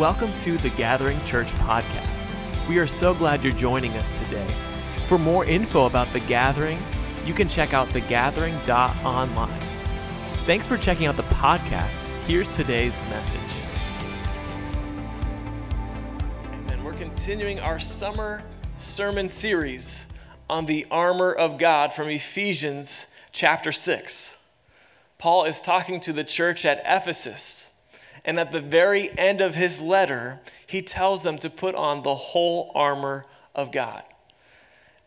Welcome to the Gathering Church podcast. We are so glad you're joining us today. For more info about the Gathering, you can check out thegathering.online. Thanks for checking out the podcast. Here's today's message. And we're continuing our summer sermon series on the armor of God from Ephesians chapter 6. Paul is talking to the church at Ephesus and at the very end of his letter, he tells them to put on the whole armor of God.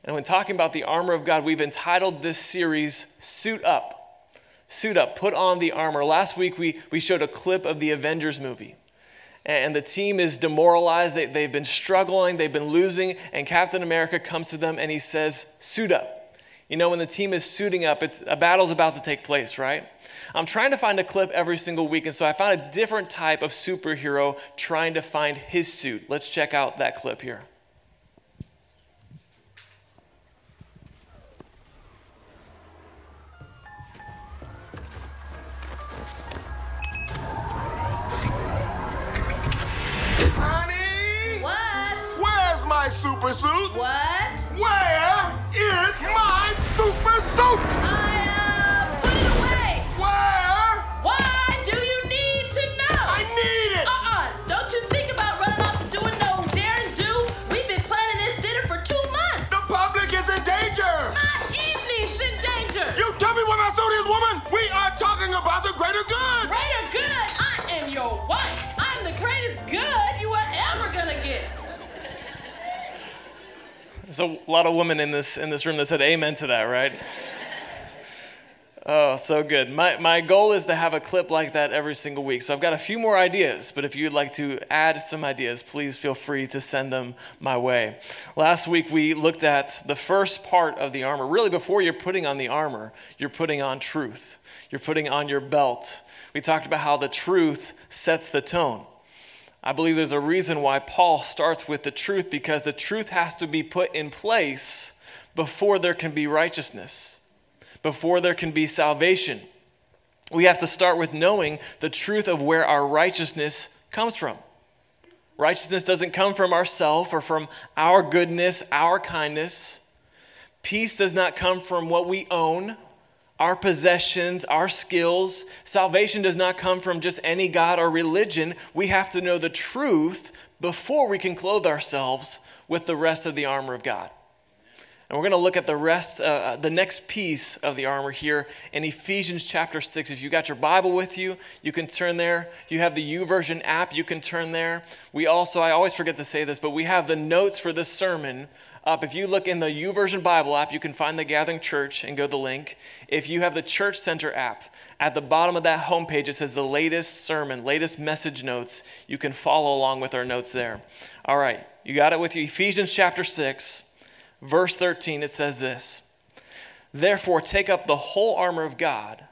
And when talking about the armor of God, we've entitled this series Suit Up. Suit Up, put on the armor. Last week, we, we showed a clip of the Avengers movie. And the team is demoralized. They, they've been struggling, they've been losing. And Captain America comes to them and he says, Suit up. You know, when the team is suiting up, it's, a battle's about to take place, right? I'm trying to find a clip every single week, and so I found a different type of superhero trying to find his suit. Let's check out that clip here. Honey, What? where's my super suit? What? There's a lot of women in this, in this room that said amen to that, right? Oh, so good. My, my goal is to have a clip like that every single week. So I've got a few more ideas, but if you'd like to add some ideas, please feel free to send them my way. Last week we looked at the first part of the armor. Really, before you're putting on the armor, you're putting on truth, you're putting on your belt. We talked about how the truth sets the tone. I believe there's a reason why Paul starts with the truth because the truth has to be put in place before there can be righteousness, before there can be salvation. We have to start with knowing the truth of where our righteousness comes from. Righteousness doesn't come from ourself or from our goodness, our kindness. Peace does not come from what we own our possessions, our skills. Salvation does not come from just any God or religion. We have to know the truth before we can clothe ourselves with the rest of the armor of God. And we're going to look at the rest, uh, the next piece of the armor here in Ephesians chapter 6. If you got your Bible with you, you can turn there. You have the YouVersion app, you can turn there. We also, I always forget to say this, but we have the notes for this sermon up. If you look in the YouVersion Bible app, you can find the Gathering Church and go to the link. If you have the Church Center app, at the bottom of that homepage, it says the latest sermon, latest message notes. You can follow along with our notes there. All right, you got it with you. Ephesians chapter 6, verse 13, it says this Therefore, take up the whole armor of God,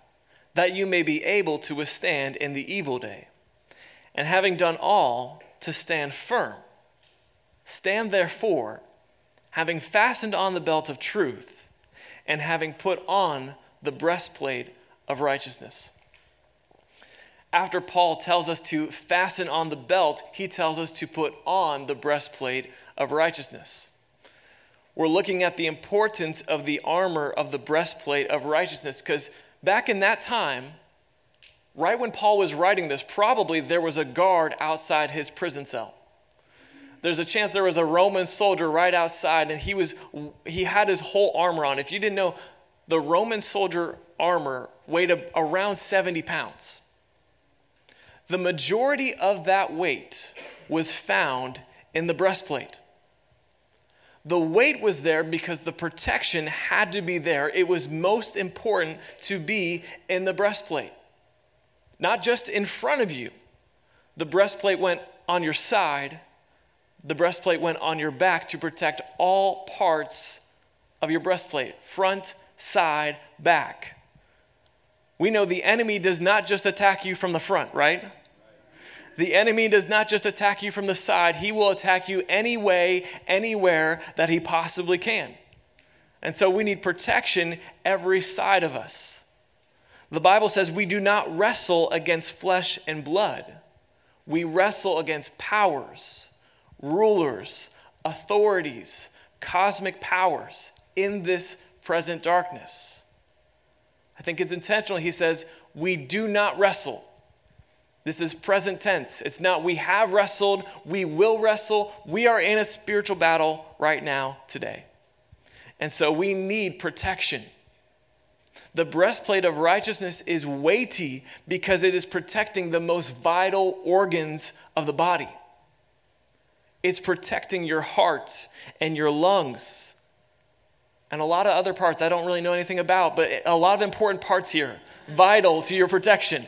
that you may be able to withstand in the evil day. And having done all, to stand firm. Stand therefore having fastened on the belt of truth, and having put on the breastplate of righteousness. After Paul tells us to fasten on the belt, he tells us to put on the breastplate of righteousness. We're looking at the importance of the armor of the breastplate of righteousness because back in that time, right when Paul was writing this, probably there was a guard outside his prison cell there's a chance there was a Roman soldier right outside and he was he had his whole armor on. If you didn't know, the Roman soldier armor weighed around 70 pounds. The majority of that weight was found in the breastplate. The weight was there because the protection had to be there. It was most important to be in the breastplate, not just in front of you. The breastplate went on your side the breastplate went on your back to protect all parts of your breastplate front, side, back. We know the enemy does not just attack you from the front, right? The enemy does not just attack you from the side, he will attack you any way, anywhere that he possibly can. And so we need protection every side of us. The Bible says we do not wrestle against flesh and blood. We wrestle against powers, rulers, authorities, cosmic powers in this present darkness. I think it's intentional. He says, We do not wrestle. This is present tense. It's not we have wrestled, we will wrestle. We are in a spiritual battle right now, today. And so we need protection. The breastplate of righteousness is weighty because it is protecting the most vital organs of the body. It's protecting your heart and your lungs and a lot of other parts I don't really know anything about, but a lot of important parts here, vital to your protection.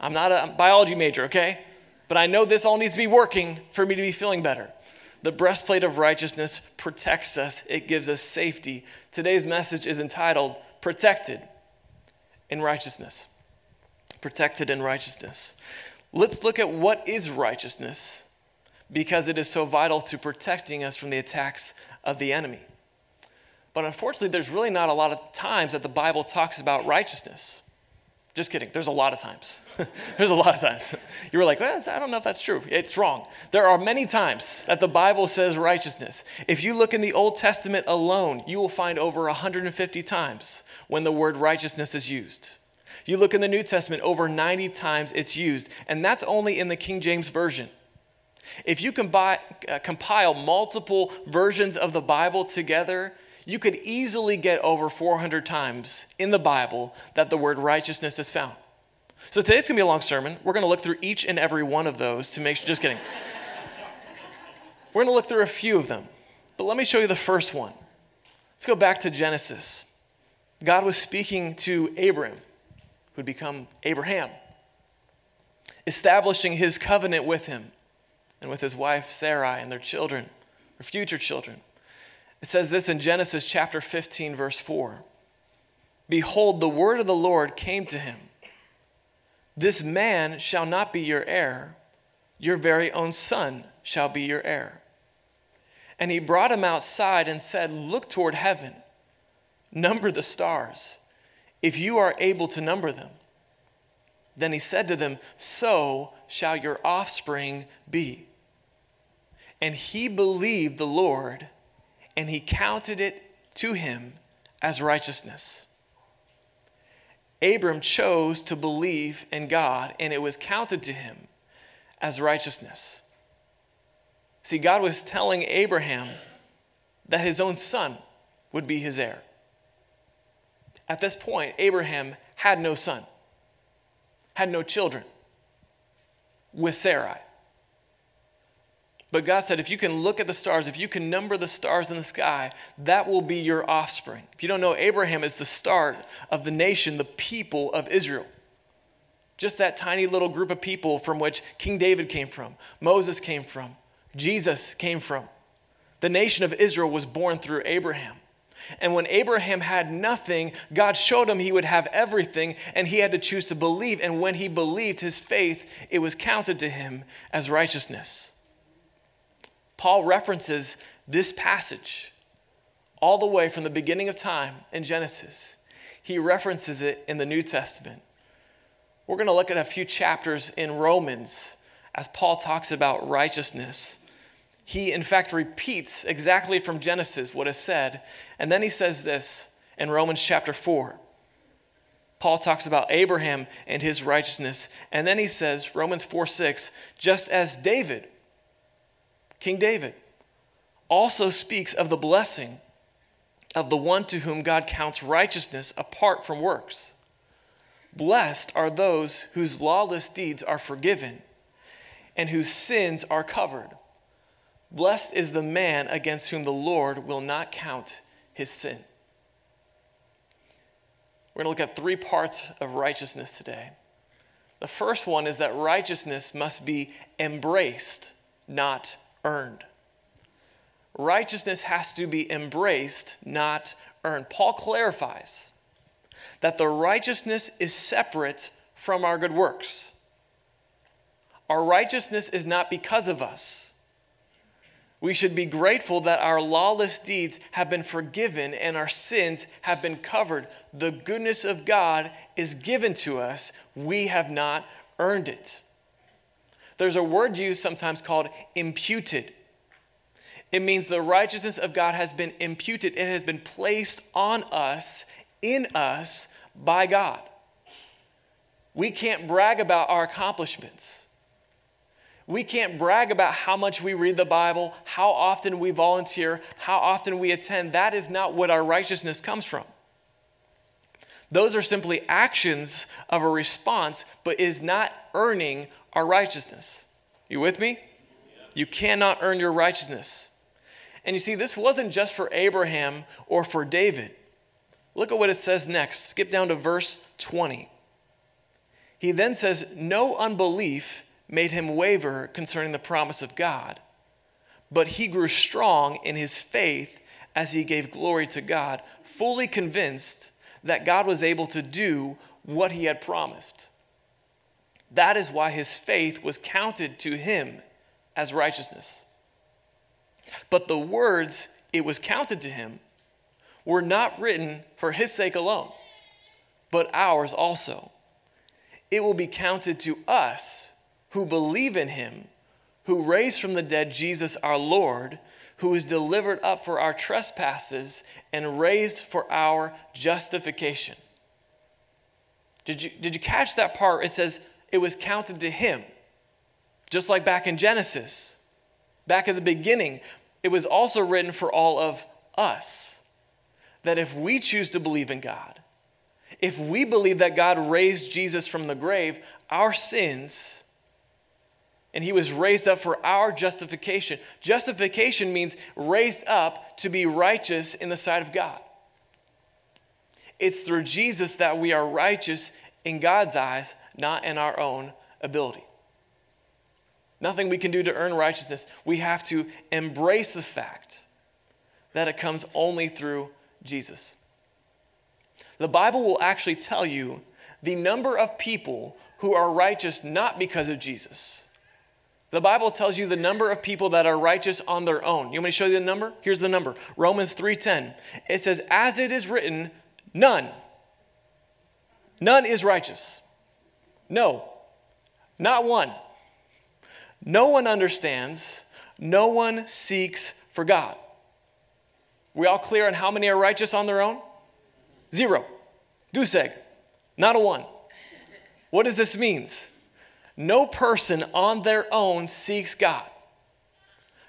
I'm not a biology major, okay? But I know this all needs to be working for me to be feeling better. The breastplate of righteousness protects us, it gives us safety. Today's message is entitled Protected in Righteousness. Protected in Righteousness. Let's look at what is righteousness because it is so vital to protecting us from the attacks of the enemy. But unfortunately, there's really not a lot of times that the Bible talks about righteousness. Just kidding. There's a lot of times. There's a lot of times. You were like, well, I don't know if that's true. It's wrong. There are many times that the Bible says righteousness. If you look in the Old Testament alone, you will find over 150 times when the word righteousness is used. You look in the New Testament, over 90 times it's used, and that's only in the King James Version. If you uh, compile multiple versions of the Bible together, you could easily get over 400 times in the Bible that the word righteousness is found. So today's gonna be a long sermon. We're gonna look through each and every one of those to make sure, just kidding. We're gonna look through a few of them, but let me show you the first one. Let's go back to Genesis. God was speaking to Abram, who'd become Abraham, establishing his covenant with him and with his wife Sarai and their children, their future children. It says this in Genesis chapter 15, verse 4 Behold, the word of the Lord came to him This man shall not be your heir, your very own son shall be your heir. And he brought him outside and said, Look toward heaven, number the stars, if you are able to number them. Then he said to them, So shall your offspring be. And he believed the Lord and he counted it to him as righteousness. Abram chose to believe in God, and it was counted to him as righteousness. See, God was telling Abraham that his own son would be his heir. At this point, Abraham had no son, had no children with Sarai. But God said, if you can look at the stars, if you can number the stars in the sky, that will be your offspring. If you don't know, Abraham is the start of the nation, the people of Israel. Just that tiny little group of people from which King David came from, Moses came from, Jesus came from. The nation of Israel was born through Abraham. And when Abraham had nothing, God showed him he would have everything, and he had to choose to believe. And when he believed his faith, it was counted to him as righteousness. Paul references this passage all the way from the beginning of time in Genesis. He references it in the New Testament. We're going to look at a few chapters in Romans as Paul talks about righteousness. He, in fact, repeats exactly from Genesis what is said. And then he says this in Romans chapter 4. Paul talks about Abraham and his righteousness. And then he says, Romans 4 6, just as David King David, also speaks of the blessing of the one to whom God counts righteousness apart from works. Blessed are those whose lawless deeds are forgiven and whose sins are covered. Blessed is the man against whom the Lord will not count his sin. We're going to look at three parts of righteousness today. The first one is that righteousness must be embraced, not earned. Righteousness has to be embraced, not earned. Paul clarifies that the righteousness is separate from our good works. Our righteousness is not because of us. We should be grateful that our lawless deeds have been forgiven and our sins have been covered. The goodness of God is given to us. We have not earned it. There's a word used sometimes called imputed. It means the righteousness of God has been imputed, it has been placed on us, in us, by God. We can't brag about our accomplishments. We can't brag about how much we read the Bible, how often we volunteer, how often we attend. That is not what our righteousness comes from. Those are simply actions of a response, but is not earning our righteousness. You with me? You cannot earn your righteousness. And you see, this wasn't just for Abraham or for David. Look at what it says next. Skip down to verse 20. He then says, No unbelief made him waver concerning the promise of God, but he grew strong in his faith as he gave glory to God, fully convinced that God was able to do what he had promised. That is why his faith was counted to him as righteousness. But the words it was counted to him were not written for his sake alone, but ours also it will be counted to us who believe in him, who raised from the dead Jesus our Lord, who was delivered up for our trespasses and raised for our justification. Did you, did you catch that part? It says it was counted to him. Just like back in Genesis, back at the beginning, it was also written for all of us. That if we choose to believe in God, if we believe that God raised Jesus from the grave, our sins, and he was raised up for our justification. Justification means raised up to be righteous in the sight of God. It's through Jesus that we are righteous in God's eyes, not in our own ability. Nothing we can do to earn righteousness. We have to embrace the fact that it comes only through Jesus the Bible will actually tell you the number of people who are righteous not because of Jesus. The Bible tells you the number of people that are righteous on their own. You want me to show you the number? Here's the number. Romans 3:10. It says, "As it is written, none. None is righteous. No. Not one. No one understands. No one seeks for God." We all clear on how many are righteous on their own? Zero. Goose egg. Not a one. What does this mean? No person on their own seeks God.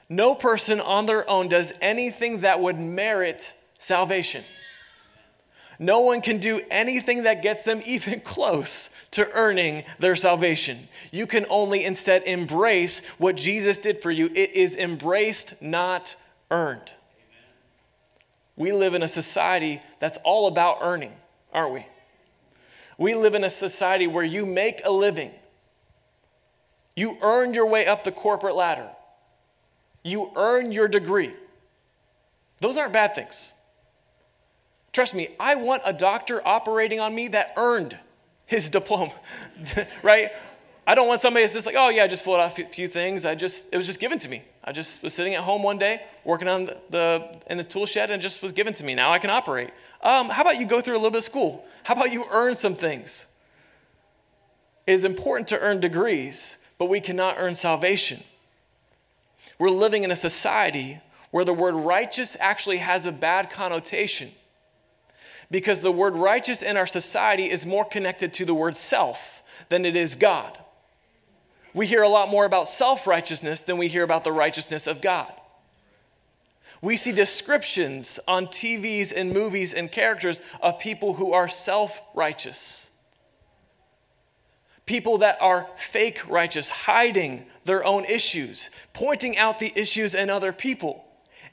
No person on their own does anything that would merit salvation. No one can do anything that gets them even close to earning their salvation. You can only instead embrace what Jesus did for you. It is embraced, not earned. We live in a society that's all about earning, aren't we? We live in a society where you make a living. You earn your way up the corporate ladder. You earn your degree. Those aren't bad things. Trust me, I want a doctor operating on me that earned his diploma, right? I don't want somebody that's just like, oh yeah, I just filled out a few things. I just, it was just given to me. I just was sitting at home one day working on the, the in the tool shed and it just was given to me. Now I can operate. Um, how about you go through a little bit of school? How about you earn some things? It is important to earn degrees, but we cannot earn salvation. We're living in a society where the word righteous actually has a bad connotation because the word righteous in our society is more connected to the word self than it is God we hear a lot more about self righteousness than we hear about the righteousness of God. We see descriptions on TVs and movies and characters of people who are self righteous. People that are fake righteous, hiding their own issues, pointing out the issues in other people,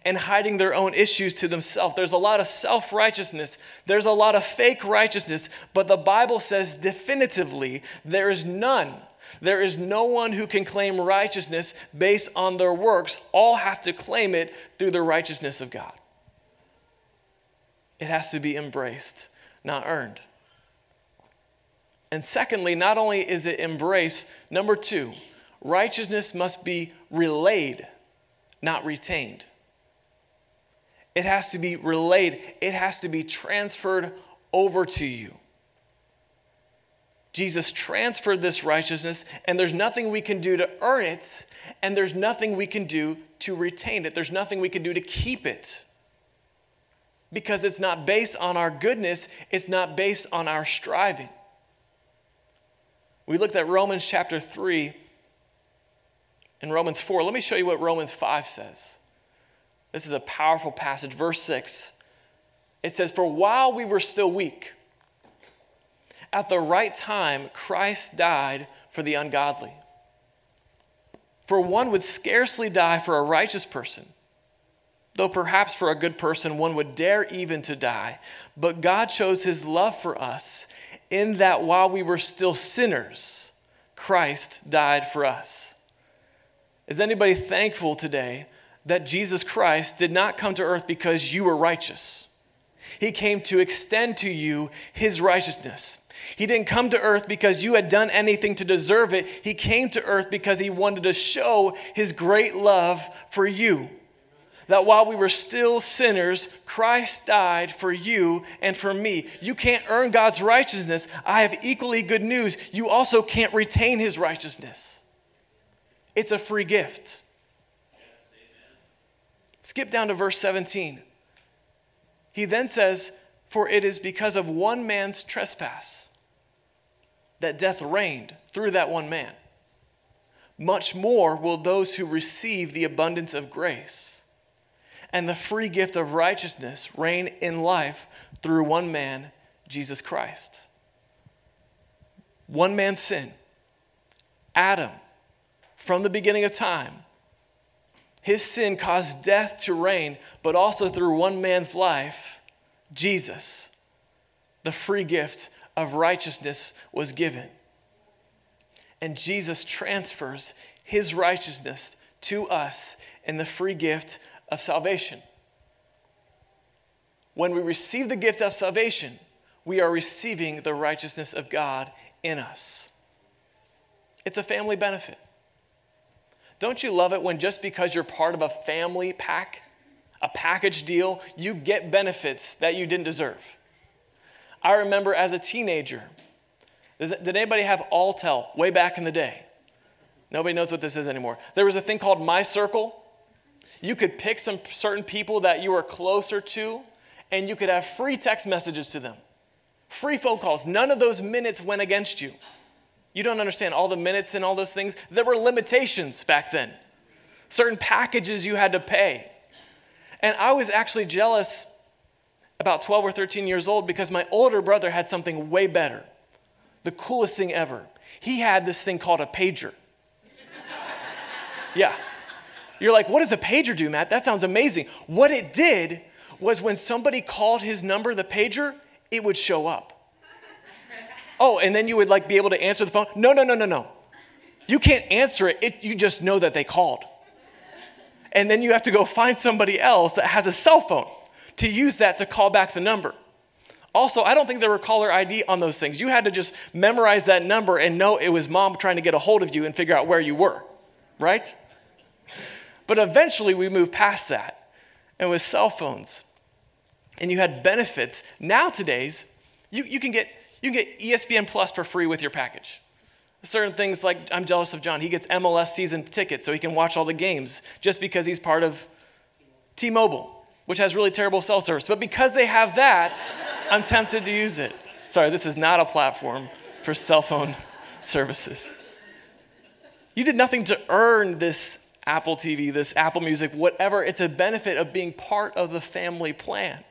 and hiding their own issues to themselves. There's a lot of self righteousness, there's a lot of fake righteousness, but the Bible says definitively there is none there is no one who can claim righteousness based on their works. All have to claim it through the righteousness of God. It has to be embraced, not earned. And secondly, not only is it embraced, number two, righteousness must be relayed, not retained. It has to be relayed, it has to be transferred over to you. Jesus transferred this righteousness, and there's nothing we can do to earn it, and there's nothing we can do to retain it. There's nothing we can do to keep it. Because it's not based on our goodness, it's not based on our striving. We looked at Romans chapter 3 and Romans 4. Let me show you what Romans 5 says. This is a powerful passage. Verse 6. It says, For while we were still weak, at the right time, Christ died for the ungodly. For one would scarcely die for a righteous person, though perhaps for a good person one would dare even to die. But God shows his love for us in that while we were still sinners, Christ died for us. Is anybody thankful today that Jesus Christ did not come to earth because you were righteous? He came to extend to you his righteousness. He didn't come to earth because you had done anything to deserve it. He came to earth because he wanted to show his great love for you. That while we were still sinners, Christ died for you and for me. You can't earn God's righteousness. I have equally good news. You also can't retain his righteousness, it's a free gift. Skip down to verse 17. He then says, For it is because of one man's trespass that death reigned through that one man. Much more will those who receive the abundance of grace and the free gift of righteousness reign in life through one man, Jesus Christ. One man's sin, Adam, from the beginning of time, his sin caused death to reign, but also through one man's life, Jesus, the free gift of righteousness was given. And Jesus transfers his righteousness to us in the free gift of salvation. When we receive the gift of salvation, we are receiving the righteousness of God in us. It's a family benefit. Don't you love it when just because you're part of a family pack, a package deal, you get benefits that you didn't deserve? I remember as a teenager, did anybody have Alltel way back in the day? Nobody knows what this is anymore. There was a thing called My Circle. You could pick some certain people that you were closer to, and you could have free text messages to them, free phone calls. None of those minutes went against you. You don't understand all the minutes and all those things. There were limitations back then, certain packages you had to pay. And I was actually jealous about 12 or 13 years old because my older brother had something way better. The coolest thing ever. He had this thing called a pager. yeah. You're like, what does a pager do, Matt? That sounds amazing. What it did was when somebody called his number, the pager, it would show up. Oh, and then you would like be able to answer the phone. No, no, no, no, no. You can't answer it. it you just know that they called. And then you have to go find somebody else that has a cell phone to use that to call back the number. Also, I don't think there were caller ID on those things. You had to just memorize that number and know it was mom trying to get a hold of you and figure out where you were, right? But eventually we moved past that. And with cell phones, and you had benefits. Now, today's, you, you, can get, you can get ESPN Plus for free with your package. Certain things like I'm jealous of John. He gets MLS season tickets so he can watch all the games just because he's part of T Mobile which has really terrible cell service. But because they have that, I'm tempted to use it. Sorry, this is not a platform for cell phone services. You did nothing to earn this Apple TV, this Apple Music, whatever. It's a benefit of being part of the family plan.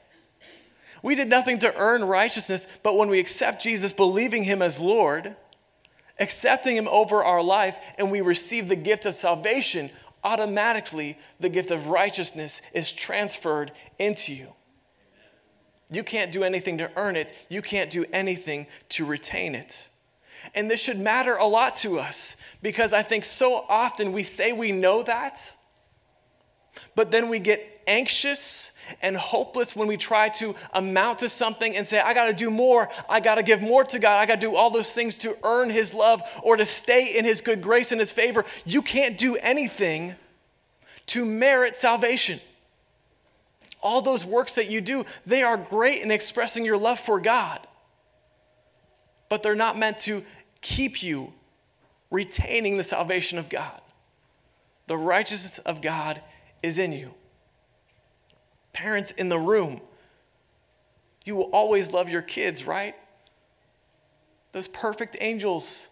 We did nothing to earn righteousness, but when we accept Jesus, believing Him as Lord, accepting Him over our life, and we receive the gift of salvation, automatically the gift of righteousness is transferred into you. You can't do anything to earn it, you can't do anything to retain it. And this should matter a lot to us because I think so often we say we know that, but then we get anxious and hopeless when we try to amount to something and say, I got to do more. I got to give more to God. I got to do all those things to earn His love or to stay in His good grace and His favor. You can't do anything to merit salvation. All those works that you do, they are great in expressing your love for God. but they're not meant to keep you retaining the salvation of God. The righteousness of God is in you. Parents in the room, you will always love your kids, right? Those perfect angels.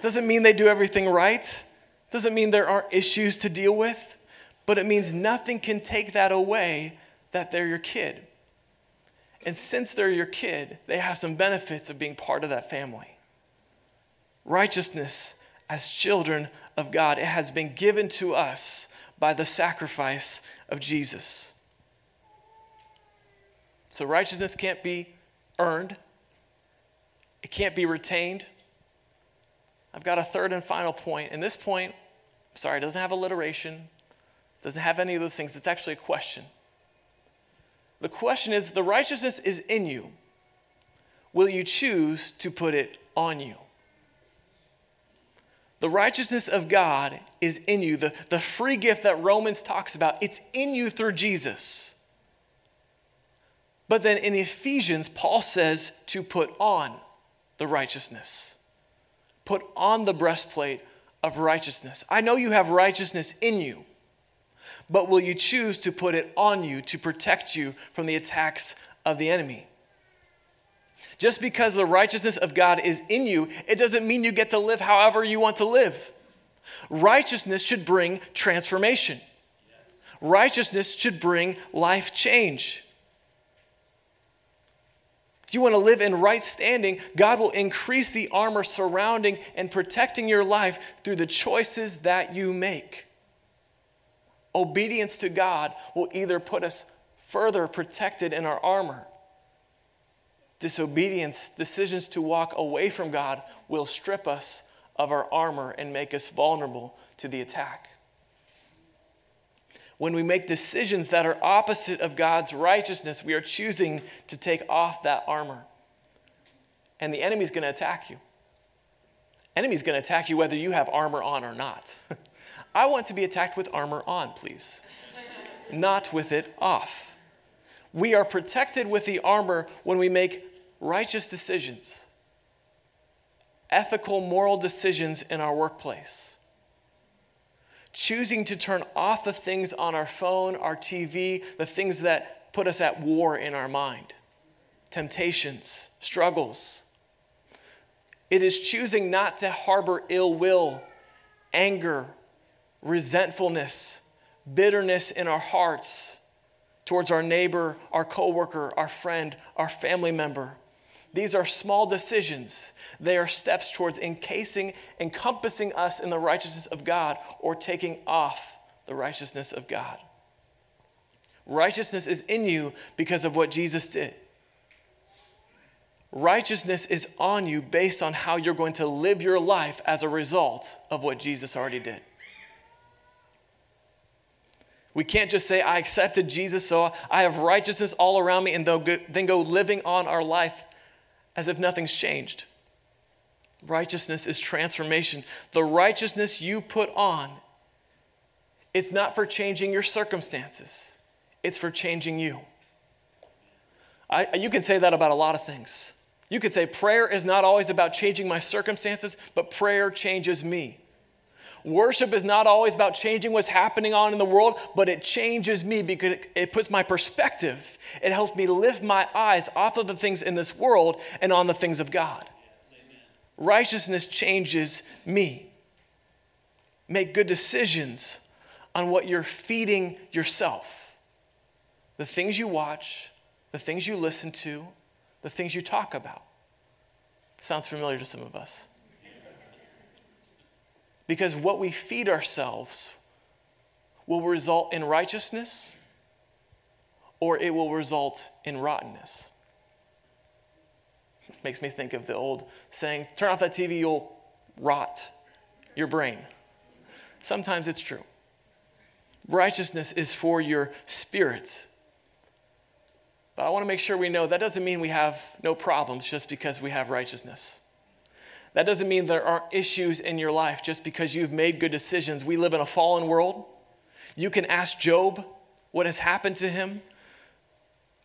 Doesn't mean they do everything right, doesn't mean there aren't issues to deal with, but it means nothing can take that away that they're your kid. And since they're your kid, they have some benefits of being part of that family. Righteousness as children of God, it has been given to us by the sacrifice of Jesus. So righteousness can't be earned, it can't be retained. I've got a third and final point, and this point, sorry, doesn't have alliteration, doesn't have any of those things. It's actually a question. The question is the righteousness is in you. Will you choose to put it on you? The righteousness of God is in you. The, the free gift that Romans talks about, it's in you through Jesus. But then in Ephesians, Paul says to put on the righteousness. Put on the breastplate of righteousness. I know you have righteousness in you, but will you choose to put it on you to protect you from the attacks of the enemy? Just because the righteousness of God is in you, it doesn't mean you get to live however you want to live. Righteousness should bring transformation. Righteousness should bring life change. If you want to live in right standing, God will increase the armor surrounding and protecting your life through the choices that you make. Obedience to God will either put us further protected in our armor disobedience, decisions to walk away from God, will strip us of our armor and make us vulnerable to the attack. When we make decisions that are opposite of God's righteousness, we are choosing to take off that armor. And the enemy's going to attack you. Enemy's going to attack you whether you have armor on or not. I want to be attacked with armor on, please, not with it off. We are protected with the armor when we make righteous decisions, ethical, moral decisions in our workplace. Choosing to turn off the things on our phone, our TV, the things that put us at war in our mind, temptations, struggles. It is choosing not to harbor ill will, anger, resentfulness, bitterness in our hearts towards our neighbor, our coworker, our friend, our family member. These are small decisions. They are steps towards encasing, encompassing us in the righteousness of God or taking off the righteousness of God. Righteousness is in you because of what Jesus did. Righteousness is on you based on how you're going to live your life as a result of what Jesus already did. We can't just say, I accepted Jesus, so I have righteousness all around me, and then go living on our life as if nothing's changed. Righteousness is transformation. The righteousness you put on, it's not for changing your circumstances, it's for changing you. I, you can say that about a lot of things. You could say prayer is not always about changing my circumstances, but prayer changes me. Worship is not always about changing what's happening on in the world, but it changes me because it puts my perspective. It helps me lift my eyes off of the things in this world and on the things of God. Righteousness changes me. Make good decisions on what you're feeding yourself. The things you watch, the things you listen to, the things you talk about. Sounds familiar to some of us. Because what we feed ourselves will result in righteousness or it will result in rottenness. Makes me think of the old saying, turn off that TV, you'll rot your brain. Sometimes it's true. Righteousness is for your spirit. But I want to make sure we know that doesn't mean we have no problems just because we have righteousness. That doesn't mean there aren't issues in your life just because you've made good decisions. We live in a fallen world. You can ask Job what has happened to him,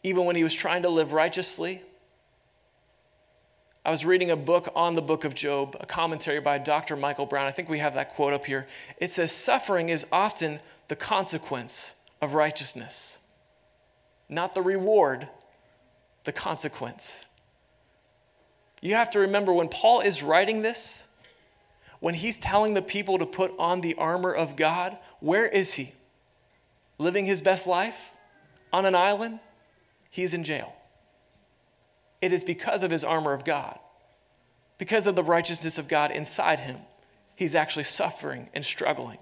even when he was trying to live righteously. I was reading a book on the book of Job, a commentary by Dr. Michael Brown. I think we have that quote up here. It says, Suffering is often the consequence of righteousness, not the reward, the consequence. You have to remember when Paul is writing this, when he's telling the people to put on the armor of God, where is he? Living his best life? On an island? He's in jail. It is because of his armor of God, because of the righteousness of God inside him, he's actually suffering and struggling.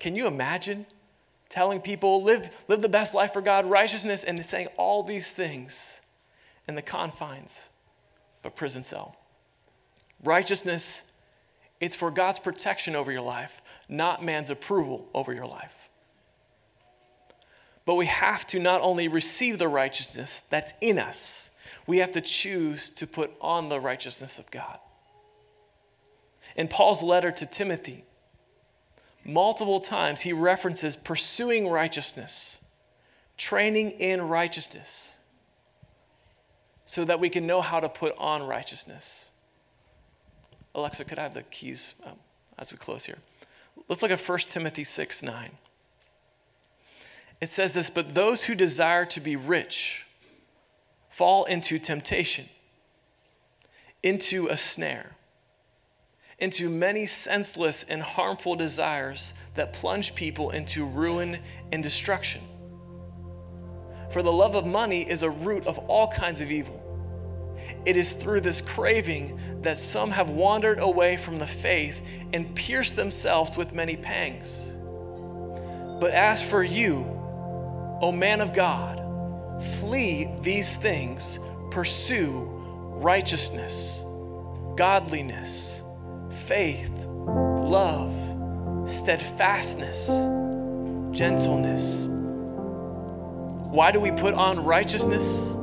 Can you imagine telling people, live, live the best life for God, righteousness, and saying all these things in the confines a prison cell? Righteousness, it's for God's protection over your life, not man's approval over your life. But we have to not only receive the righteousness that's in us, we have to choose to put on the righteousness of God. In Paul's letter to Timothy, multiple times he references pursuing righteousness, training in righteousness, so that we can know how to put on righteousness. Alexa, could I have the keys um, as we close here? Let's look at 1 Timothy 6 9. It says this, but those who desire to be rich, fall into temptation, into a snare, into many senseless and harmful desires that plunge people into ruin and destruction. For the love of money is a root of all kinds of evil. It is through this craving that some have wandered away from the faith and pierced themselves with many pangs. But as for you, O man of God, Flee these things, pursue righteousness, godliness, faith, love, steadfastness, gentleness. Why do we put on righteousness?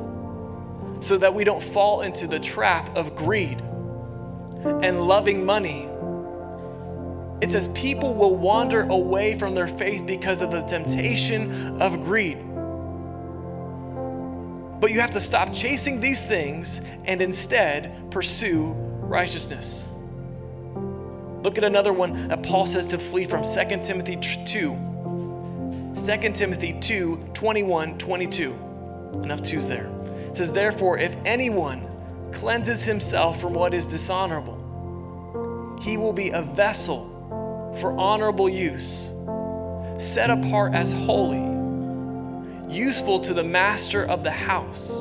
So that we don't fall into the trap of greed and loving money. It says people will wander away from their faith because of the temptation of greed. But you have to stop chasing these things and instead pursue righteousness. Look at another one that Paul says to flee from 2 Timothy 2. 2 Timothy 2 21, 22. Enough twos there. It says, Therefore, if anyone cleanses himself from what is dishonorable, he will be a vessel for honorable use, set apart as holy useful to the master of the house,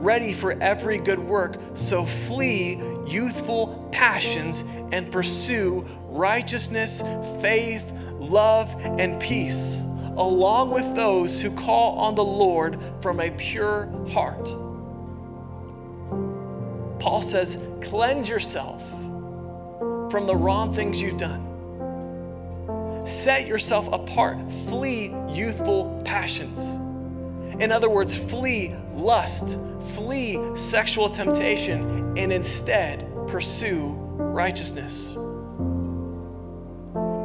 ready for every good work. So flee youthful passions and pursue righteousness, faith, love, and peace, along with those who call on the Lord from a pure heart. Paul says, cleanse yourself from the wrong things you've done. Set yourself apart. Flee youthful passions. In other words, flee lust, flee sexual temptation, and instead pursue righteousness.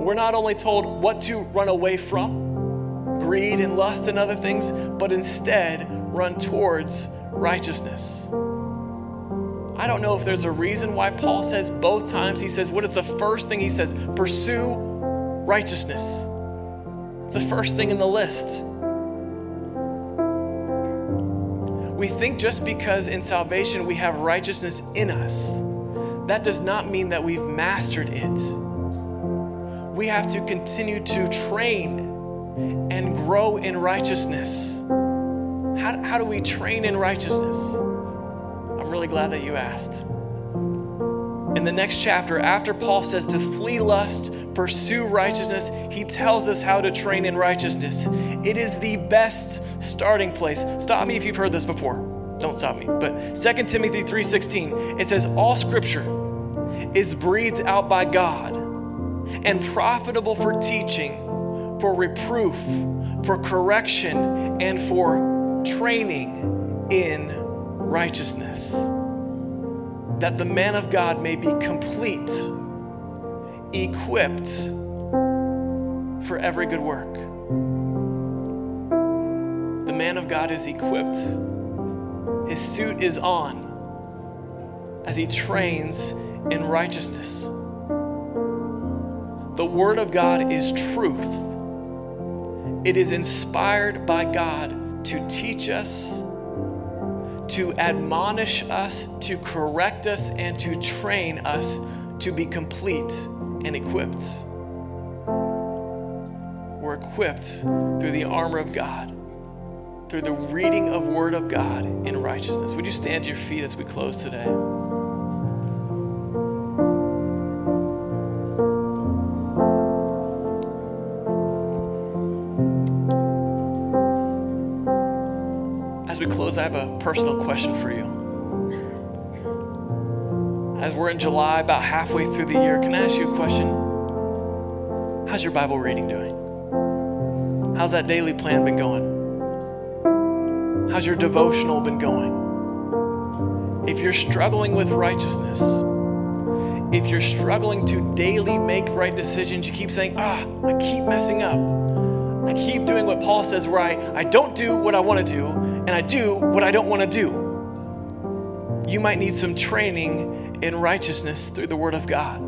We're not only told what to run away from, greed and lust and other things, but instead run towards righteousness. I don't know if there's a reason why Paul says both times, he says, what is the first thing he says? Pursue righteousness. It's the first thing in the list. We think just because in salvation we have righteousness in us, that does not mean that we've mastered it. We have to continue to train and grow in righteousness. How, how do we train in righteousness? I'm really glad that you asked. In the next chapter, after Paul says to flee lust, pursue righteousness, he tells us how to train in righteousness. It is the best starting place. Stop me if you've heard this before. Don't stop me. But 2 Timothy 3:16, it says all scripture is breathed out by God and profitable for teaching, for reproof, for correction, and for training in righteousness that the man of God may be complete, equipped for every good work. The man of God is equipped, his suit is on, as he trains in righteousness. The Word of God is truth. It is inspired by God to teach us, to admonish us, to correct us, and to train us to be complete and equipped. We're equipped through the armor of God, through the reading of Word of God in righteousness. Would you stand to your feet as we close today? I have a personal question for you. As we're in July, about halfway through the year, can I ask you a question? How's your Bible reading doing? How's that daily plan been going? How's your devotional been going? If you're struggling with righteousness, if you're struggling to daily make right decisions, you keep saying, ah, I keep messing up. I keep doing what Paul says, where I, I don't do what I want to do, and I do what I don't want to do. You might need some training in righteousness through the Word of God.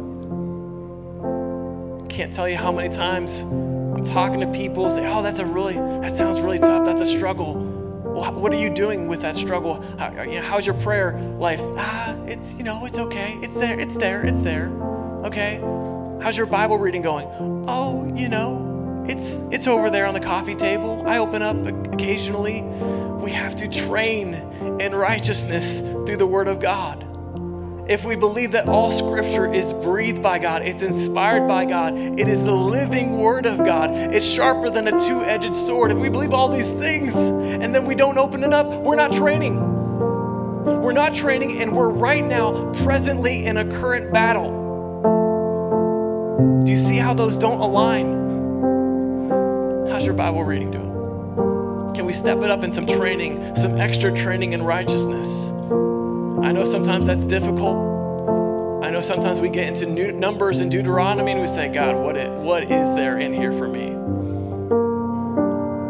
Can't tell you how many times I'm talking to people, say, oh, that's a really, that sounds really tough. That's a struggle. Well, what are you doing with that struggle? How, you know, how's your prayer life? Ah, it's, you know, it's okay. It's there, it's there, it's there. Okay. How's your Bible reading going? Oh, you know, it's it's over there on the coffee table. I open up occasionally. We have to train in righteousness through the word of God. If we believe that all scripture is breathed by God, it's inspired by God, it is the living word of God, it's sharper than a two edged sword. If we believe all these things and then we don't open it up, we're not training. We're not training, and we're right now presently in a current battle. Do you see how those don't align? How's your Bible reading doing? Can we step it up in some training, some extra training in righteousness? I know sometimes that's difficult. I know sometimes we get into new numbers in Deuteronomy and we say, God, what, it, what is there in here for me?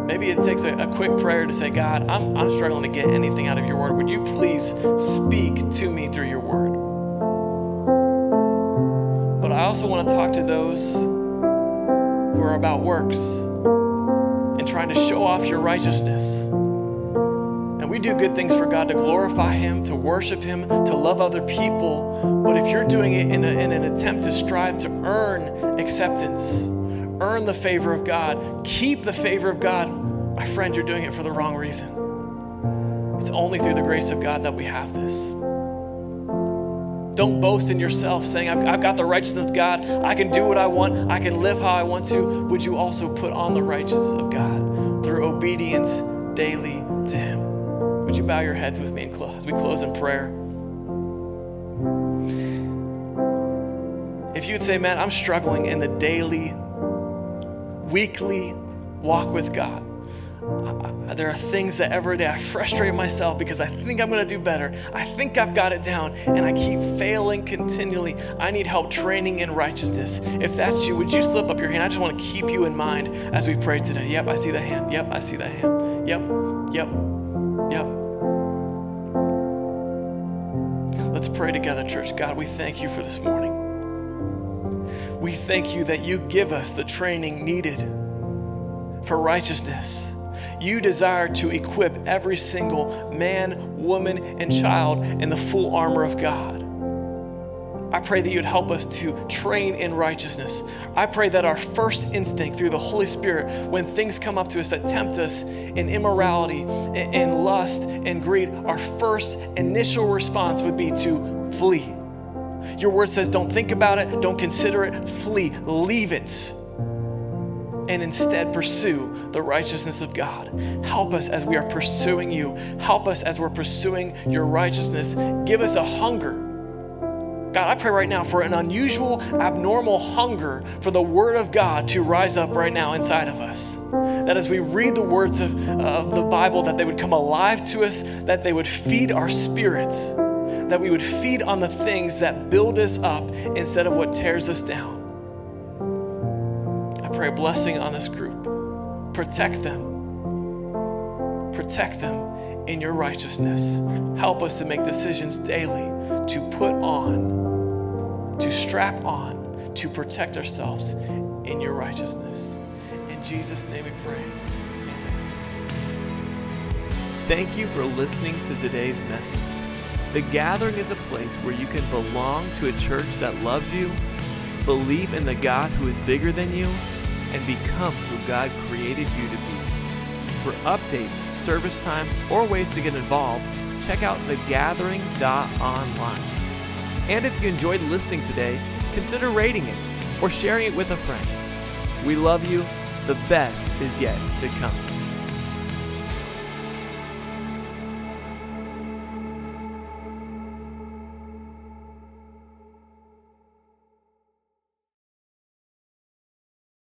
Maybe it takes a, a quick prayer to say, God, I'm, I'm struggling to get anything out of your word. Would you please speak to me through your word? But I also want to talk to those who are about works and trying to show off your righteousness. And we do good things for God to glorify Him, to worship Him, to love other people. But if you're doing it in, a, in an attempt to strive to earn acceptance, earn the favor of God, keep the favor of God, my friend, you're doing it for the wrong reason. It's only through the grace of God that we have this. Don't boast in yourself saying, I've, I've, got the righteousness of God. I can do what I want. I can live how I want to. Would you also put on the righteousness of God through obedience daily to Him? Would you bow your heads with me and close, as we close in prayer? If you would say, man, I'm struggling in the daily, weekly walk with God Uh, there are things that every day I frustrate myself because I think I'm going to do better. I think I've got it down, and I keep failing continually. I need help training in righteousness. If that's you, would you slip up your hand? I just want to keep you in mind as we pray today. Yep, I see the hand. Yep, I see the hand. Yep, yep, yep. Let's pray together, church. God, we thank you for this morning. We thank you that you give us the training needed for righteousness you desire to equip every single man, woman, and child in the full armor of God. I pray that you'd help us to train in righteousness. I pray that our first instinct through the Holy Spirit, when things come up to us that tempt us in immorality, in lust, and greed, our first initial response would be to flee. Your word says, don't think about it, don't consider it, flee, leave it and instead pursue the righteousness of God. Help us as we are pursuing you. Help us as we're pursuing your righteousness. Give us a hunger. God, I pray right now for an unusual, abnormal hunger for the Word of God to rise up right now inside of us. That as we read the words of, of the Bible, that they would come alive to us, that they would feed our spirits, that we would feed on the things that build us up instead of what tears us down pray a blessing on this group. Protect them. Protect them in your righteousness. Help us to make decisions daily to put on, to strap on, to protect ourselves in your righteousness. In Jesus' name we pray. Thank you for listening to today's message. The Gathering is a place where you can belong to a church that loves you, believe in the God who is bigger than you, and become who God created you to be. For updates, service times, or ways to get involved, check out thegathering.online. And if you enjoyed listening today, consider rating it or sharing it with a friend. We love you. The best is yet to come.